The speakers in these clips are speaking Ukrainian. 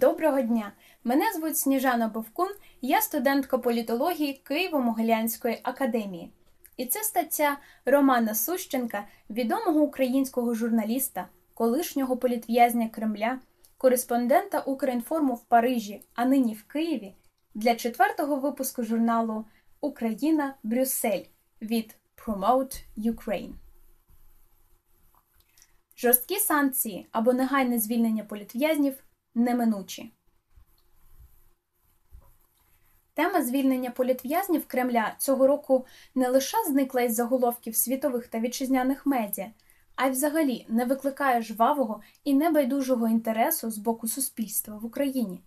Доброго дня! Мене звуть Сніжана Бовкун, я студентка політології Києво-Могилянської академії. І це стаття Романа Сущенка, відомого українського журналіста, колишнього політв'язня Кремля, кореспондента Укрінформу в Парижі, а нині в Києві, для четвертого випуску журналу Україна Брюссель від Promote Ukraine. Жорсткі санкції або негайне звільнення політв'язнів неминучі. Тема звільнення політв'язнів Кремля цього року не лише зникла із заголовків світових та вітчизняних медіа, а й взагалі не викликає жвавого і небайдужого інтересу з боку суспільства в Україні.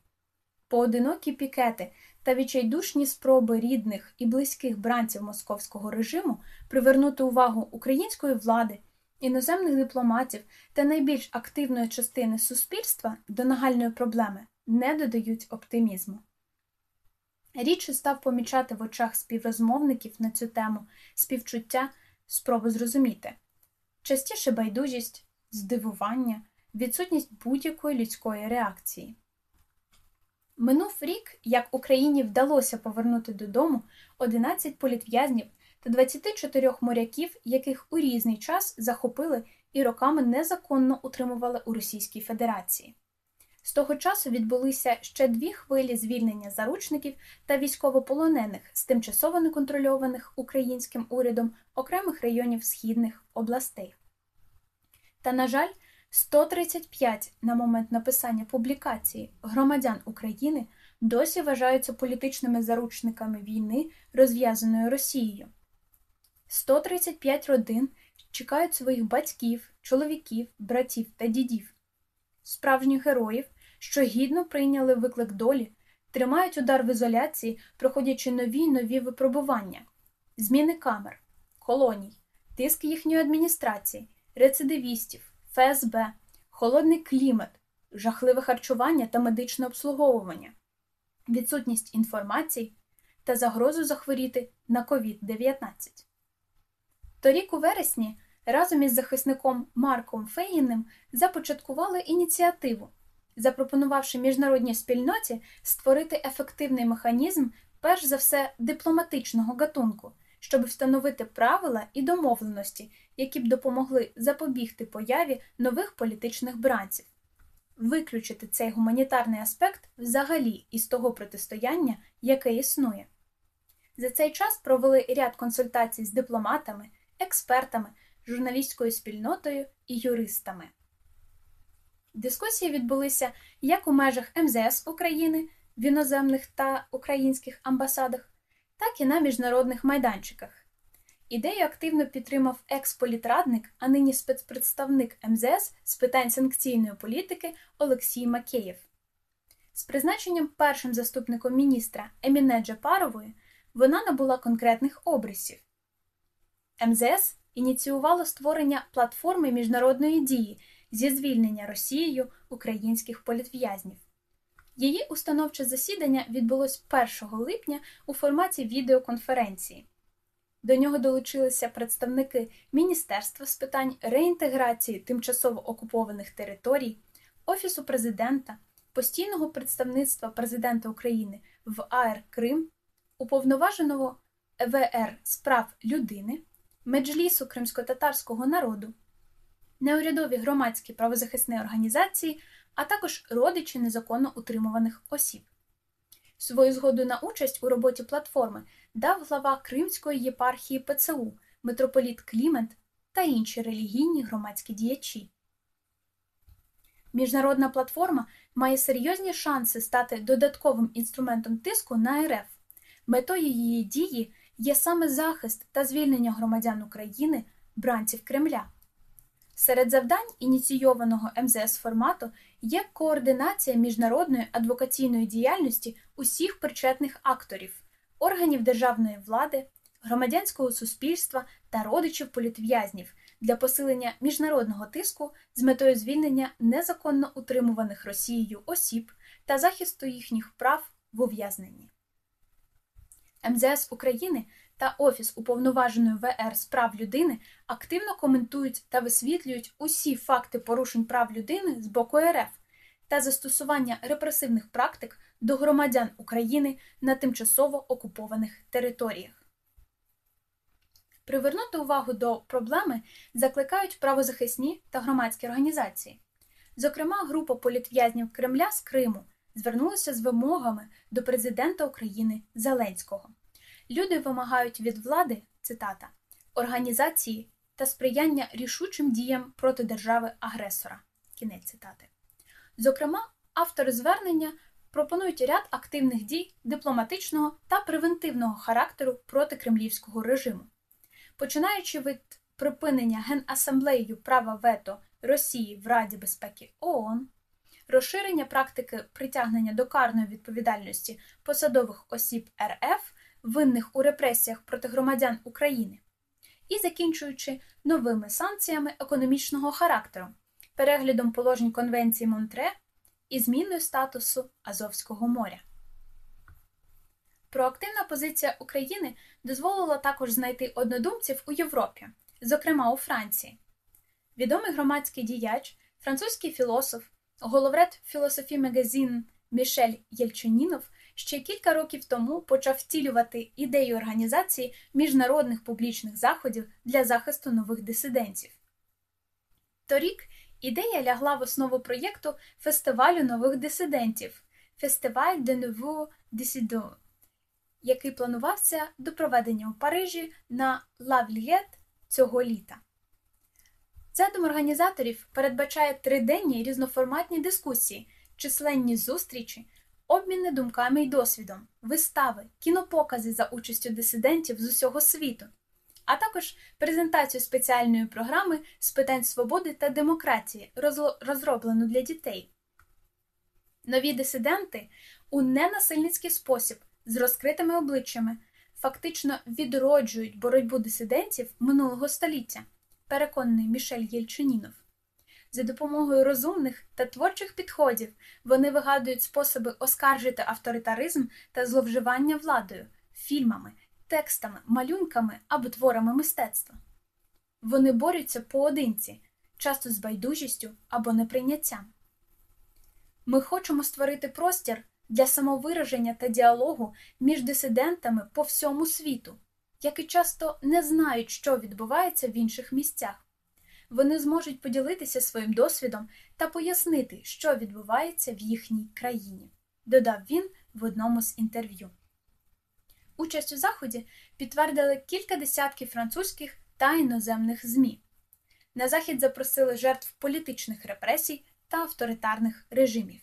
Поодинокі пікети та відчайдушні спроби рідних і близьких бранців московського режиму привернути увагу української влади іноземних дипломатів та найбільш активної частини суспільства до нагальної проблеми не додають оптимізму. Рідше став помічати в очах співрозмовників на цю тему співчуття, спробу зрозуміти, частіше байдужість, здивування, відсутність будь-якої людської реакції. Минув рік, як Україні вдалося повернути додому 11 політв'язнів та 24 моряків, яких у різний час захопили і роками незаконно утримували у Російській Федерації. З того часу відбулися ще дві хвилі звільнення заручників та військовополонених з тимчасово неконтрольованих українським урядом окремих районів східних областей. Та, на жаль, 135 на момент написання публікації громадян України досі вважаються політичними заручниками війни, розв'язаної Росією. 135 родин чекають своїх батьків, чоловіків, братів та дідів, справжніх героїв, що гідно прийняли виклик долі, тримають удар в ізоляції, проходячи нові нові випробування, зміни камер, колоній, тиск їхньої адміністрації, рецидивістів, ФСБ, холодний клімат, жахливе харчування та медичне обслуговування, відсутність інформації та загрозу захворіти на COVID-19. Торік у вересні разом із захисником Марком Феїним започаткували ініціативу, запропонувавши міжнародній спільноті створити ефективний механізм, перш за все, дипломатичного гатунку, щоб встановити правила і домовленості, які б допомогли запобігти появі нових політичних бранців, виключити цей гуманітарний аспект взагалі із того протистояння, яке існує. За цей час провели ряд консультацій з дипломатами експертами, журналістською спільнотою і юристами. Дискусії відбулися як у межах МЗС України в іноземних та українських амбасадах, так і на міжнародних майданчиках. Ідею активно підтримав експолітрадник, а нині спецпредставник МЗС з питань санкційної політики Олексій Макеєв. З призначенням першим заступником міністра Еміне Джапарової вона набула конкретних обрисів. МЗС ініціювало створення платформи міжнародної дії зі звільнення Росією українських політв'язнів. Її установче засідання відбулось 1 липня у форматі відеоконференції. До нього долучилися представники Міністерства з питань реінтеграції тимчасово окупованих територій, Офісу президента, постійного представництва президента України в АР Крим, уповноваженого ВР справ людини, меджлісу кримсько-татарського народу, неурядові громадські правозахисні організації, а також родичі незаконно утримуваних осіб. Свою згоду на участь у роботі платформи дав глава Кримської єпархії ПЦУ, митрополіт Клімент та інші релігійні громадські діячі. Міжнародна платформа має серйозні шанси стати додатковим інструментом тиску на РФ. Метою її дії є саме захист та звільнення громадян України, бранців Кремля. Серед завдань ініційованого МЗС формату є координація міжнародної адвокаційної діяльності усіх причетних акторів, органів державної влади, громадянського суспільства та родичів політв'язнів для посилення міжнародного тиску з метою звільнення незаконно утримуваних Росією осіб та захисту їхніх прав в ув'язненні. МЗС України та Офіс уповноваженої ВР з прав людини активно коментують та висвітлюють усі факти порушень прав людини з боку РФ та застосування репресивних практик до громадян України на тимчасово окупованих територіях. Привернути увагу до проблеми закликають правозахисні та громадські організації. Зокрема, група політв'язнів Кремля з Криму звернулася з вимогами до президента України Зеленського. Люди вимагають від влади цитата організації та сприяння рішучим діям проти держави-агресора. Кінець цитати. Зокрема, автори звернення пропонують ряд активних дій дипломатичного та превентивного характеру проти кремлівського режиму, починаючи від припинення Генасамблеєю права вето Росії в Раді безпеки ООН, розширення практики притягнення до карної відповідальності посадових осіб РФ, винних у репресіях проти громадян України, і закінчуючи новими санкціями економічного характеру, переглядом положень Конвенції Монтре і зміною статусу Азовського моря. Проактивна позиція України дозволила також знайти однодумців у Європі, зокрема у Франції. Відомий громадський діяч, французький філософ, головред філософі магазин Мішель Єльчанінов ще кілька років тому почав втілювати ідею організації міжнародних публічних заходів для захисту нових дисидентів. Торік ідея лягла в основу проєкту фестивалю нових дисидентів Фестиваль de Nouveaux Dissidents, який планувався до проведення у Парижі на Лавлієт цього літа. Задум організаторів передбачає триденні різноформатні дискусії, численні зустрічі, обміни думками і досвідом, вистави, кінопокази за участю дисидентів з усього світу, а також презентацію спеціальної програми з питань свободи та демократії, розроблену для дітей. Нові дисиденти у ненасильницький спосіб з розкритими обличчями фактично відроджують боротьбу дисидентів минулого століття, переконаний Мішель Єльчинінов. За допомогою розумних та творчих підходів вони вигадують способи оскаржити авторитаризм та зловживання владою, фільмами, текстами, малюнками або творами мистецтва. Вони борються поодинці, часто з байдужістю або неприйняттям. Ми хочемо створити простір для самовираження та діалогу між дисидентами по всьому світу, які часто не знають, що відбувається в інших місцях вони зможуть поділитися своїм досвідом та пояснити, що відбувається в їхній країні, додав він в одному з інтерв'ю. Участь у заході підтвердили кілька десятків французьких та іноземних ЗМІ. На захід запросили жертв політичних репресій та авторитарних режимів.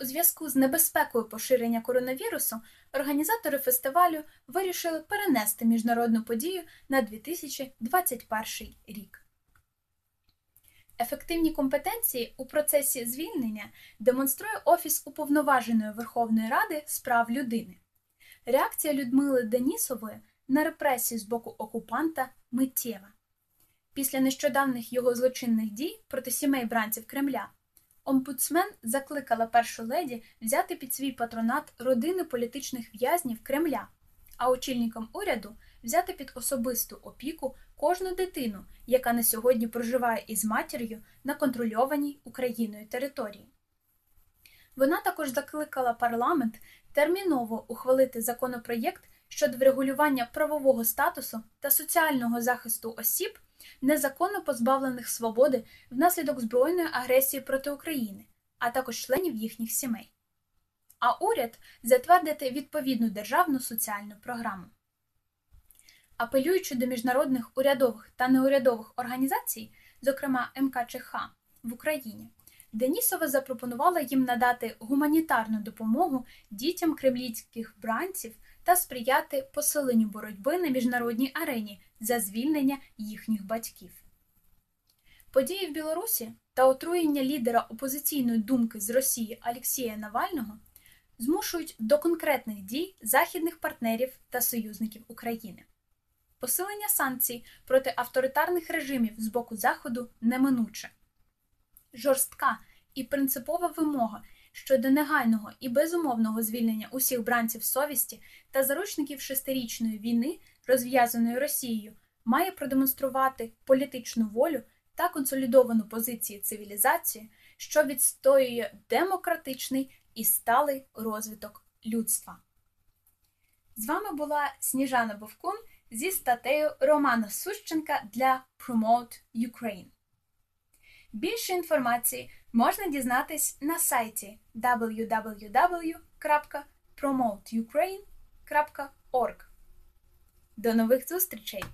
У зв'язку з небезпекою поширення коронавірусу організатори фестивалю вирішили перенести міжнародну подію на 2021 рік. Ефективні компетенції у процесі звільнення демонструє Офіс Уповноваженої Верховної Ради з прав людини. Реакція Людмили Денісової на репресії з боку окупанта миттєва. Після нещодавних його злочинних дій проти сімей бранців Кремля омбудсмен закликала першу леді взяти під свій патронат родини політичних в'язнів Кремля, а очільникам уряду взяти під особисту опіку кожну дитину, яка на сьогодні проживає із матір'ю на контрольованій Україною території. Вона також закликала парламент терміново ухвалити законопроєкт щодо врегулювання правового статусу та соціального захисту осіб, незаконно позбавлених свободи внаслідок збройної агресії проти України, а також членів їхніх сімей. А уряд затвердити відповідну державну соціальну програму. Апелюючи до міжнародних урядових та неурядових організацій, зокрема МКЧХ в Україні, Денісова запропонувала їм надати гуманітарну допомогу дітям кремлівських бранців та сприяти посиленню боротьби на міжнародній арені за звільнення їхніх батьків. Події в Білорусі та отруєння лідера опозиційної думки з Росії Алексія Навального змушують до конкретних дій західних партнерів та союзників України. Посилення санкцій проти авторитарних режимів з боку Заходу неминуче. Жорстка і принципова вимога щодо негайного і безумовного звільнення усіх бранців совісті та заручників шестирічної війни, розв'язаної Росією, має продемонструвати політичну волю та консолідовану позицію цивілізації, що відстоює демократичний і сталий розвиток людства. З вами була Сніжана Бовкун зі статтею Романа Сущенка для Promote Ukraine. Більше інформації можна дізнатись на сайті www.promoteukraine.org. До нових зустрічей!